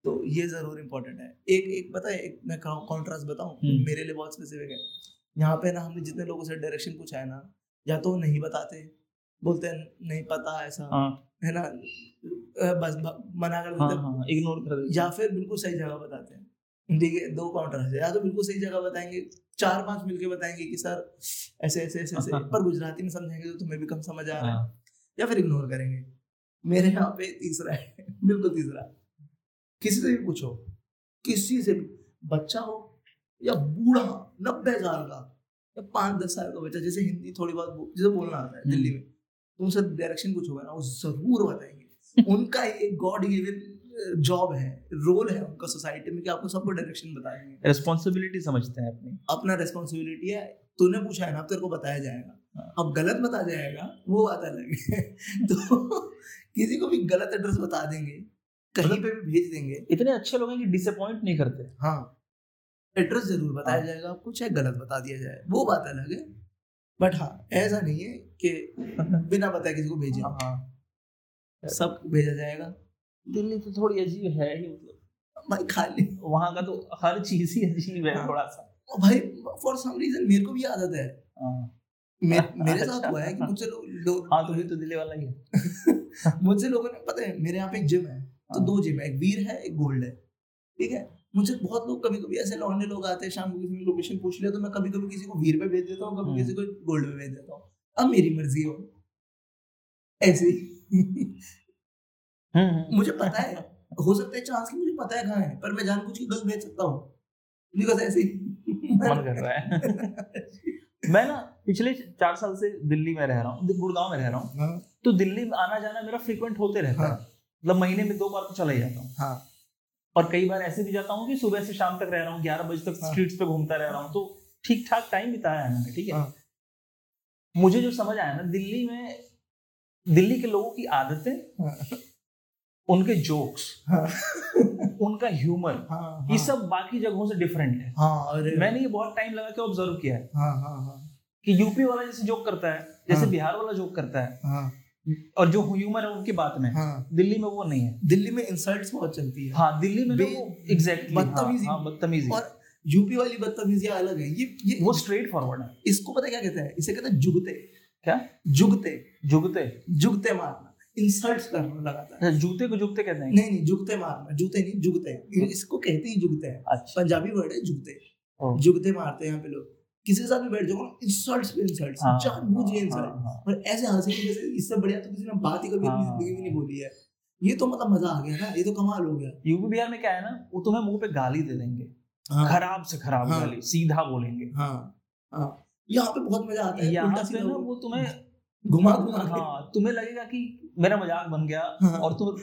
तो ये ज़रूर इम्पोर्टेंट है। एक एक पता है एक मैं कॉन्ट्रास्ट बताऊँ? हम्म। मेरे लिए बहुत स्पेसिफिक है। यहाँ पे ना हमने जितने लोगों से डायरेक्शन पूछा है ना या तो नहीं बताते बोलते हैं नहीं पता ऐसा हाँ। है ना? बस मना कर हाँ देते हाँ। इग्नोर कर या फिर बिल्कुल सही जगह बताते हैं। ठीक है दो काउंटर है। या तो बिल्कुल सही जगह बताएँगे चार पाँच मिलके बताएँगे कि सर ऐसे ऐसे ऐसे ऐसे। पर गुजराती में समझेंगे तो तुम्हें भी कम समझ आ रहा है। हाँ। या फिर इग्नोर करेंगे। मेरे यहाँ पे तीसरा है। बिल्कुल तीसरा। किसी से भी पूछो। किसी से भी। बच्चा हो या बूढ़ा नब्बे साल का या पाँच दस साल का बच्चा जैसे हिंदी थोड़ी बहुत जैसे बोलना आता है हम्म। दिल्ली में तो उनसे डायरेक्शन पूछोगे ना वो ज़रूर बताएँगे। उनका एक गॉड गिवन जॉब है रोल है उनका सोसाइटी में कि आपको सबको डायरेक्शन बताएँगे। रिस्पॉन्सिबिलिटी समझते हैं अपनी। अपना रेस्पॉन्सिबिलिटी है तूने पूछा है ना तेरे को बताया जाएगा। हाँ। अब गलत बता जाएगा वो बात अलग है। तो किसी को भी गलत एड्रेस बता देंगे कहीं मतलब पे भी भेज देंगे। इतने अच्छे लोग हैं कि डिसअपॉइंट नहीं करते। हाँ। एड्रेस ज़रूर बताया हाँ। जाएगा आपको चाहे गलत बता दिया जाए वो बात अलग है। बट हाँ ऐसा नहीं है कि बिना बताए किसी को भेजे। हाँ। सब भेजा जाएगा। दिल्ली तो थोड़ी अजीब है ही मतलब भाई खाली वहाँ का तो हर चीज़ ही अजीब है हाँ। थोड़ा सा भाई फॉर सम रीजन मेरे को भी आदत है हाँ मे, मेरे साथ अच्छा। हुआ है कि मुझसे लोग लोग हाँ तो तो दिल्ली वाला ही है मुझसे लोगों ने पता है मेरे यहाँ पे एक जिम है तो हाँ। दो जिम है एक वीर है एक गोल्ड है ठीक है मुझसे बहुत लोग कभी कभी ऐसे लौंडे लोग आते हैं शाम को किसी लोकेशन पूछ लिया तो मैं कभी कभी किसी को वीर पे भेज देता हूँ कभी। किसी को गोल्ड पे भेज देता हूँ अब मेरी मर्ज़ी हो ऐसे। मुझे पता है हो सकता है चांस की मुझे पता है कहाँ है पर मैं जानबूझ के गलत भेज सकता हूँ। बिकॉज़ ऐसे ही। मन कर रहा है। मैं ना पिछले चार साल से दिल्ली में रह रहा हूँ गुड़गांव में रह रहा हूँ। हाँ। तो दिल्ली में आना जाना मेरा फ्रीक्वेंट होते रहता है। हाँ। मतलब महीने में दो बार तो चला ही जाता हूँ। हाँ। और कई बार ऐसे भी जाता हूँ कि सुबह से शाम तक रह रहा हूँ ग्यारह बजे तक हाँ। स्ट्रीट्स पे घूमता रह रहा हूँ। तो ठीक ठाक टाइम बिताया है मैंने ठीक है? हाँ। मुझे जो समझ आया ना दिल्ली में दिल्ली के लोगों की आदतें हाँ। उनके जोक्स हाँ। उनका ह्यूमर हाँ ये सब बाकी जगहों से डिफरेंट है। हाँ अरे। मैंने ये बहुत टाइम लगा के ऑब्ज़र्व किया है। हाँ हाँ हाँ। कि यूपी वाला जैसे जोक करता है जैसे हाँ। बिहार वाला जोक करता है हाँ। और जो ह्यूमर है उनकी बात में हाँ। दिल्ली में वो नहीं है। दिल्ली में इंसल्ट्स बहुत चलती है। हाँ दिल्ली में वो एग्जैक्टली बदतमीजी। हाँ बदतमीजी। और यूपी वाली बदतमीजी अलग है। ये ये वो स्ट्रेट फॉरवर्ड है। इसको पता क्या कहते हैं? इसे कहते हैं जुगते। क्या? जुगते। जुगते। जुगते मारना। इंसल्ट्स करना लगातार जूते को जुगते कहते हैं। नहीं नहीं जुगते मारना जूते नहीं जुगते इसको कहते ही जुगते हैं। अच्छा। पंजाबी वर्ड है जुगते। जुगते मारते हैं यहाँ पे लोग। किसी के साथ भी बैठ जाओ ना इंसल्ट्स पे इंसल्ट्स हाँ, जानबूझ के हाँ, इंसल्ट और ऐसे हंसे कि जैसे इससे बढ़िया तो किसी ने बात ही कभी अपनी हाँ। ज़िंदगी में नहीं बोली है। ये तो मतलब मज़ा आ गया ना ये तो कमाल हो गया। यूपी बिहार में क्या है ना वो तुम्हें मुँह पे गाली दे देंगे। हाँ। खराब से खराब। गाली सीधा बोलेंगे। हाँ हाँ। यहाँ पे बहुत मज़ा आता है यहाँ पे ना वो तुम्हें घुमा घुमा के। हाँ तुम्हें लगेगा कि मेरा मज़ाक बन गया हाँ। और तुम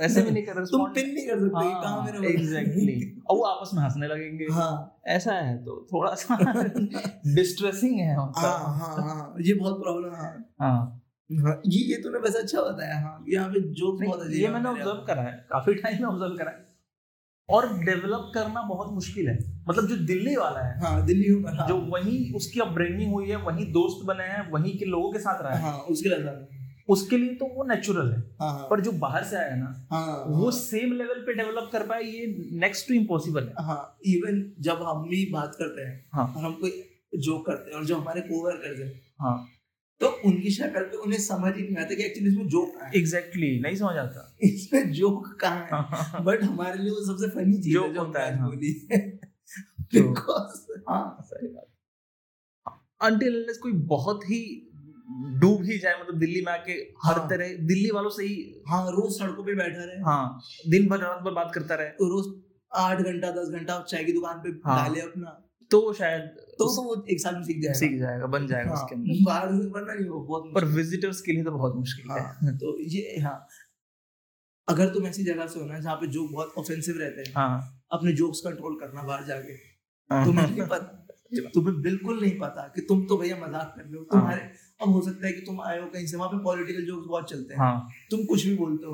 ऐसे भी नहीं कर रहे तुम पिन नहीं कर सकते कहाँ हाँ मेरा एग्जैक्टली और वो आपस में हंसने लगेंगे। हाँ। ऐसा है तो थोड़ा सा डिस्ट्रेसिंग है हाँ हाँ हाँ ये बहुत प्रॉब्लम हाँ हाँ। हाँ, ये ये तूने वैसे अच्छा बताया हाँ यहाँ पे जोक बहुत ये मैंने ऑब्ज़र्व करा है काफ़ी टाइम में ऑब्ज़र्व करा है। और डेवलप करना बहुत मुश्किल है। मतलब जो दिल्ली वाला है हाँ दिल्ली हाँ। जो वही उसकी अपब्रिंगिंग हुई है वही दोस्त बने हैं वहीं के लोगों के साथ रहा है। हाँ उसके लिए उसके लिए तो वो नेचुरल है। हाँ हाँ। पर जो बाहर से आया ना हाँ वो सेम लेवल पे डेवलप कर पाए ये नेक्स्ट टू इम्पॉसिबल है। हाँ इवन जब हम भी बात करते हैं हाँ। और हम कोई जोक करते हैं और जो हमारे कोवर्कर्स हैं हाँ। तो उनकी शक्ल पे उन्हें समझ ही नहीं आता कि एक्चुअली इसमें जोक है। एग्जैक्टली नहीं समझ आता। इसमें जोक कहाँ है? बट हमारे लिए वो सबसे फनी चीज़ है जो होता है, हाँ। बोली बिकॉज़ हाँ। सही बात। अनटिल कोई बहुत ही डूब ही जाए मतलब दिल्ली में आके हर हाँ। तरह दिल्ली वालों से ही हाँ रोज सड़कों पे बैठा रहे। हाँ दिन भर रात भर बात करता रहे। रोज आठ घंटा दस घंटा चाय की दुकान पे हाँ। डाले अपना। तो शायद तो तो वो एक साल में सीख जाएगा। सीख जाएगा बन जाएगा हाँ, उसके अंदर। बाहर से वरना नहीं वो बहुत पर विजिटर्स के लिए तो बहुत मुश्किल है। है तो ये हाँ। अगर तुम ऐसी जगह से हो ना जहाँ पे जोक बहुत ऑफेंसिव रहते हैं हाँ। अपने जोक्स कंट्रोल करना बाहर जाके हाँ। तुम्हें पता तुम्हें बिल्कुल नहीं पता कि तुम तो भैया मज़ाक कर रहे हो। तुम्हारे अब हो सकता है कि तुम आए हो कहीं से वहाँ पे पॉलिटिकल जोक्स बहुत चलते हैं. तुम कुछ भी बोलते हो।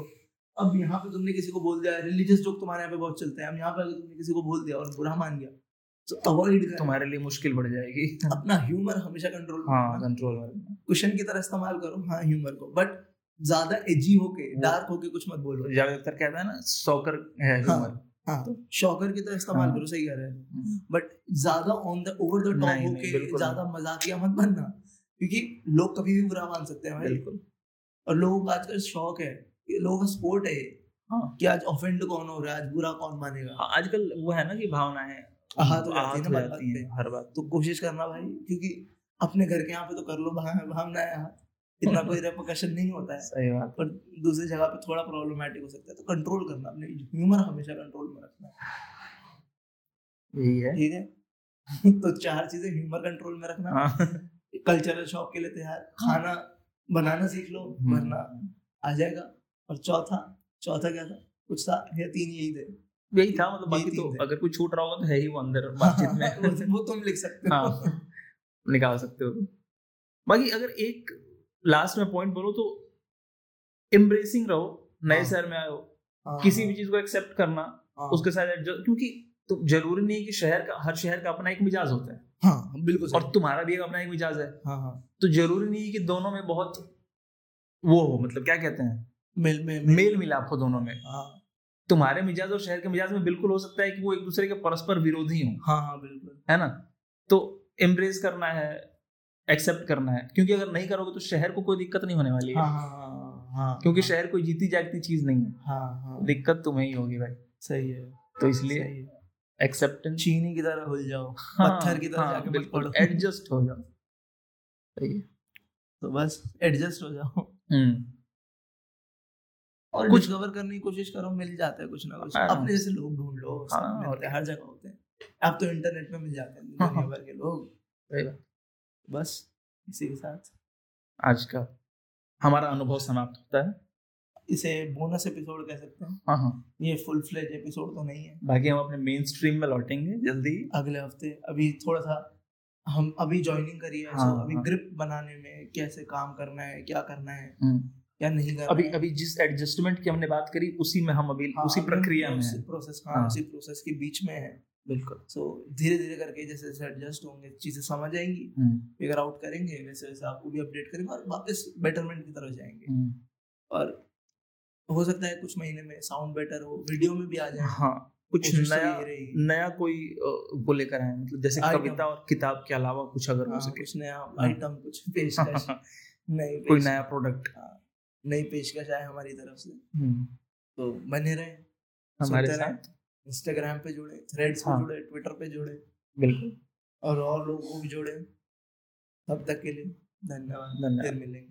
अब यहाँ पे तुमने किसी को बोल दिया रिलीजियस जोक तुम्हारे यहाँ पे बहुत चलते हैं। अब यहाँ पे अगर तुमने किसी को बोल दिया और बुरा मान गया तो अवॉइड तुम्हारे लिए मुश्किल बढ़ जाएगी। अपना ह्यूमर हमेशा कंट्रोल हाँ कंट्रोल क्वेश्चन की तरह इस्तेमाल करो हाँ ह्यूमर को। बट ज़्यादा एजी होके डार्क होके कुछ मत बोलो। ज़्यादातर कहता है ना सॉकर है ह्यूमर हाँ, हाँ। तो शॉकर की तरह इस्तेमाल हाँ, करो सही कह रहे हैं। But hmm. ज़्यादा on the over the top होके ज़्यादा मजाकिया मत बनना। क्योंकि लोग कभी भी बुरा मान सकते हैं भाई। बिल्कुल। और लोगों का आजकल शौक है लोगों का स्पोर्ट है हाँ। कि आज ऑफेंड कौन हो रहा है आज बुरा कौन मानेगा। हाँ, आजकल वो है ना कि भावनाएँ आहत हो जाती है ना है हर बात। तो कोशिश करना भाई क्योंकि अपने घर के यहाँ पे तो कर लो भावनाएँ आहत इतना कोई रेपोकशन नहीं होता है। सही बात पर दूसरी जगह पे थोड़ा प्रॉब्लमेटिक हो सकता है तो कंट्रोल करना अपने ह्यूमर हमेशा कंट्रोल में रखना। यही है। ठीक है? तो चार चीज़ें ह्यूमर कंट्रोल में रखना। हाँ। कल्चरल शौक के लिए तैयार। खाना बनाना सीख लो हम्म। वरना आ जाएगा। और चौथा चौथा क्या था? कुछ था? या तीन यही थे। यही था मतलब बाकी तो अगर कोई छूट रहा होगा तो है ही वो अंदर बातचीत में। वो तुम लिख सकते हो। हाँ निकाल सकते हो। बाकी अगर एक लास्ट में पॉइंट बोलो तो एम्ब्रेसिंग रहो नए हाँ। शहर में आए हो हाँ, किसी भी हाँ। चीज़ को एक्सेप्ट करना उसके साथ क्योंकि तो ज़रूरी नहीं कि शहर का हर शहर का अपना एक मिजाज होता है। हाँ बिल्कुल और तुम्हारा भी एक अपना एक मिजाज है। हाँ हाँ। तो ज़रूरी नहीं है कि दोनों में बहुत वो हो मतलब क्या कहते हैं? मेल में मेल मिलाप हो दोनों में। हाँ। तुम्हारे मिजाज और शहर के मिजाज में बिल्कुल हो सकता है कि वो एक दूसरे के परस्पर विरोधी हो। हाँ हाँ बिल्कुल। है ना? तो एम्ब्रेस करना है एक्सेप्ट करना है। क्योंकि अगर नहीं करोगे तो शहर को कोई दिक्कत नहीं होने वाली है। हाँ, हाँ, हाँ, हाँ क्योंकि हाँ, शहर कोई जीती जागती चीज़ नहीं है। हाँ, हाँ, दिक्कत तुम्हें ही होगी भाई। सही है। तो इसलिए एक्सेप्टेंस चीनी की तरह भूल जाओ। हाँ, पत्थर की तरह हाँ, जाके बिल्कुल। एडजस्ट हो जाओ। सही है। तो बस एडजस्ट हो जाओ। हम्म। और कुछ कवर करने की कोशिश करो मिल जाता है कुछ ना कुछ। हाँ। अपने जैसे लोग ढूंढ लो हाँ, मिलते हर जगह होते हैं। अब तो इंटरनेट में मिल जाते हैं दुनिया हाँ, भर के लोग। बस इसी के साथ। आज का हमारा अनुभव समाप्त होता है। इसे बोनस एपिसोड कह सकते हैं। हाँ हाँ। ये फुल फ्लेज एपिसोड तो नहीं है। बाकी हम अपने मेन स्ट्रीम में लौटेंगे जल्दी अगले हफ़्ते अभी थोड़ा सा हम अभी ज्वाइनिंग करी है हाँ, अभी हाँ. ग्रिप बनाने में कैसे काम करना है क्या करना है। क्या नहीं करना अभी अभी जिस एडजस्टमेंट की हमने बात करी उसी में हम अभी हाँ, उसी प्रक्रिया में उसी प्रोसेस हाँ, हाँ, उसी प्रोसेस के बीच में है। बिल्कुल। सो धीरे धीरे करके जैसे जैसे एडजस्ट होंगे चीज़ें समझ आएँगी फिगर हम्म। आउट करेंगे वैसे वैसे आपको भी अपडेट करेंगे और वापस बेटरमेंट की तरफ़ जाएँगे। हम्म। और हो सकता है कुछ महीने में साउंड बेटर हो वीडियो में भी आ जाए। हाँ कुछ तो नया नया कोई वो लेकर आए मतलब जैसे कविता और किताब के अलावा कुछ अगर हो हाँ, सके। कुछ नया आइटम हाँ। कुछ पेशकश नई कोई नया प्रोडक्ट नई पेशकश आए हमारी तरफ़ से। हम्म। तो बने रहे हमारे साथ। इंस्टाग्राम पे जुड़े थ्रेड्स हाँ। पे। जुड़े ट्विटर पे जुड़े। बिल्कुल। और और लोगों को भी जोड़े। तब तक के लिए धन्यवाद। धन्यवाद। मिलेंगे।